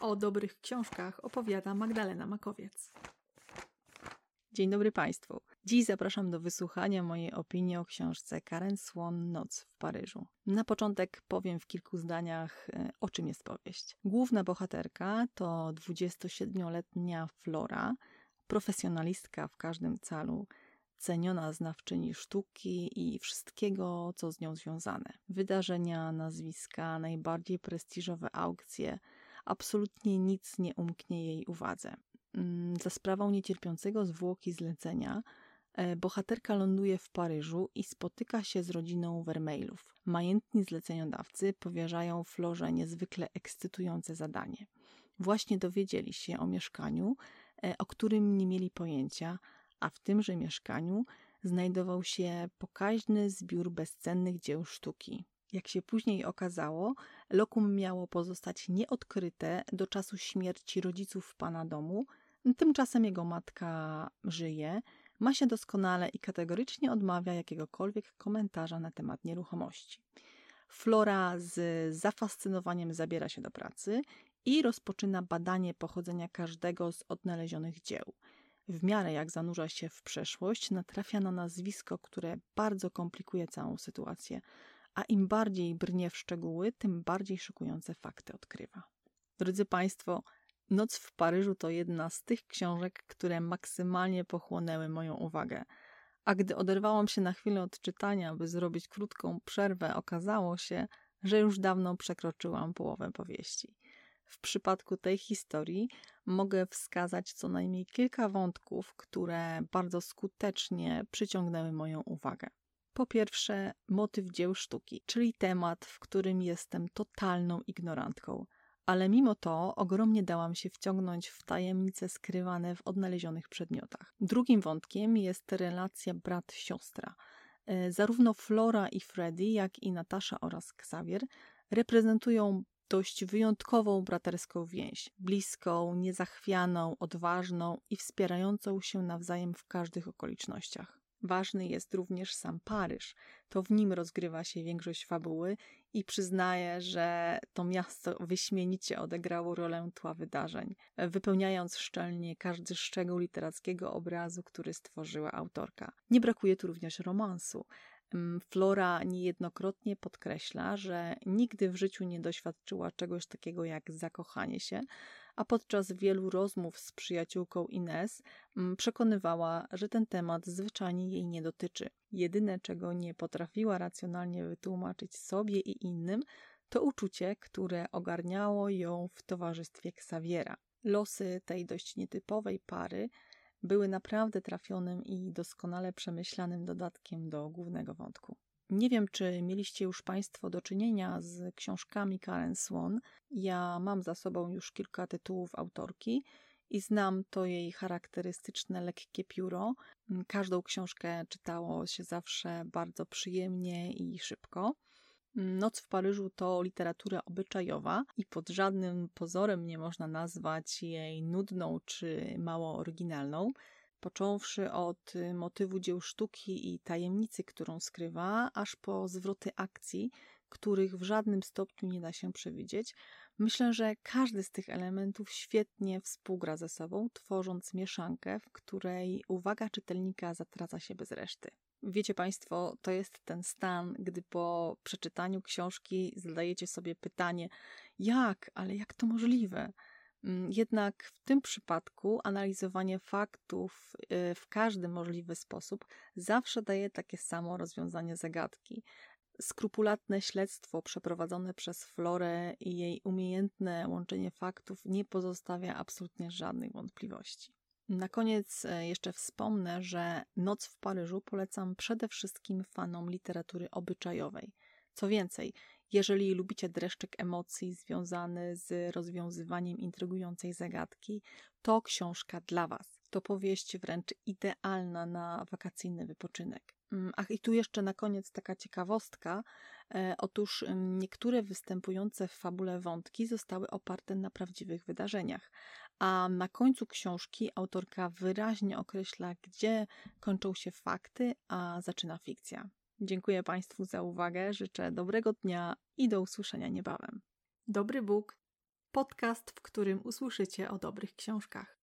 O dobrych książkach opowiada Magdalena Makowiec. Dzień dobry Państwu. Dziś zapraszam do wysłuchania mojej opinii o książce Karen Swan Noc w Paryżu. Na początek powiem w kilku zdaniach, e, o czym jest powieść. Główna bohaterka to 27-letnia Flora, profesjonalistka w każdym calu, ceniona znawczyni sztuki i wszystkiego, co z nią związane. Wydarzenia, nazwiska, najbardziej prestiżowe aukcje, absolutnie nic nie umknie jej uwadze. Mm, za sprawą niecierpiącego zwłoki zlecenia, e, bohaterka ląduje w Paryżu i spotyka się z rodziną Vermeilów. Majętni zleceniodawcy powierzają Florze niezwykle ekscytujące zadanie. Właśnie dowiedzieli się o mieszkaniu, e, o którym nie mieli pojęcia, a w tymże mieszkaniu znajdował się pokaźny zbiór bezcennych dzieł sztuki. Jak się później okazało, lokum miało pozostać nieodkryte do czasu śmierci rodziców pana domu. Tymczasem jego matka żyje, ma się doskonale i kategorycznie odmawia jakiegokolwiek komentarza na temat nieruchomości. Flora z zafascynowaniem zabiera się do pracy i rozpoczyna badanie pochodzenia każdego z odnalezionych dzieł. W miarę jak zanurza się w przeszłość, natrafia na nazwisko, które bardzo komplikuje całą sytuację a im bardziej brnie w szczegóły, tym bardziej szokujące fakty odkrywa. Drodzy Państwo, Noc w Paryżu to jedna z tych książek, które maksymalnie pochłonęły moją uwagę. A gdy oderwałam się na chwilę od czytania, by zrobić krótką przerwę, okazało się, że już dawno przekroczyłam połowę powieści. W przypadku tej historii mogę wskazać co najmniej kilka wątków, które bardzo skutecznie przyciągnęły moją uwagę. Po pierwsze, motyw dzieł sztuki, czyli temat, w którym jestem totalną ignorantką, ale mimo to ogromnie dałam się wciągnąć w tajemnice skrywane w odnalezionych przedmiotach. Drugim wątkiem jest relacja brat-siostra. E, zarówno Flora i Freddy, jak i Natasza oraz Xavier reprezentują dość wyjątkową braterską więź, bliską, niezachwianą, odważną i wspierającą się nawzajem w każdych okolicznościach. Ważny jest również sam Paryż. To w nim rozgrywa się większość fabuły i przyznaję, że to miasto wyśmienicie odegrało rolę tła wydarzeń, wypełniając szczelnie każdy szczegół literackiego obrazu, który stworzyła autorka. Nie brakuje tu również romansu. Mm, Flora niejednokrotnie podkreśla, że nigdy w życiu nie doświadczyła czegoś takiego jak zakochanie się, a podczas wielu rozmów z przyjaciółką Ines mm, przekonywała, że ten temat zwyczajnie jej nie dotyczy. Jedyne, czego nie potrafiła racjonalnie wytłumaczyć sobie i innym, to uczucie, które ogarniało ją w towarzystwie Xaviera. Losy tej dość nietypowej pary były naprawdę trafionym i doskonale przemyślanym dodatkiem do głównego wątku. Nie wiem, czy mieliście już Państwo do czynienia z książkami Karen Swan. Ja mam za sobą już kilka tytułów autorki i znam to jej charakterystyczne lekkie pióro. Każdą książkę czytało się zawsze bardzo przyjemnie i szybko. Noc w Paryżu to literatura obyczajowa i pod żadnym pozorem nie można nazwać jej nudną czy mało oryginalną począwszy od y, motywu dzieł sztuki i tajemnicy, którą skrywa, aż po zwroty akcji, których w żadnym stopniu nie da się przewidzieć. Myślę, że każdy z tych elementów świetnie współgra ze sobą, tworząc mieszankę, w której uwaga czytelnika zatraca się bez reszty. Wiecie Państwo, to jest ten stan, gdy po przeczytaniu książki zadajecie sobie pytanie: jak, ale jak to możliwe? Mm, jednak w tym przypadku analizowanie faktów y, w każdy możliwy sposób zawsze daje takie samo rozwiązanie zagadki. Skrupulatne śledztwo przeprowadzone przez Florę i jej umiejętne łączenie faktów nie pozostawia absolutnie żadnych wątpliwości. Na koniec e, jeszcze wspomnę, że Noc w Paryżu polecam przede wszystkim fanom literatury obyczajowej. Co więcej, jeżeli lubicie dreszczyk emocji związany z rozwiązywaniem intrygującej zagadki, to książka dla Was. To powieść wręcz idealna na wakacyjny wypoczynek. Mm, ach, i tu jeszcze na koniec taka ciekawostka. E, otóż niektóre występujące w fabule wątki zostały oparte na prawdziwych wydarzeniach, a na końcu książki autorka wyraźnie określa, gdzie kończą się fakty, a zaczyna fikcja. Dziękuję Państwu za uwagę, życzę dobrego dnia i do usłyszenia niebawem. Dobry Bóg Podcast, w którym usłyszycie o dobrych książkach.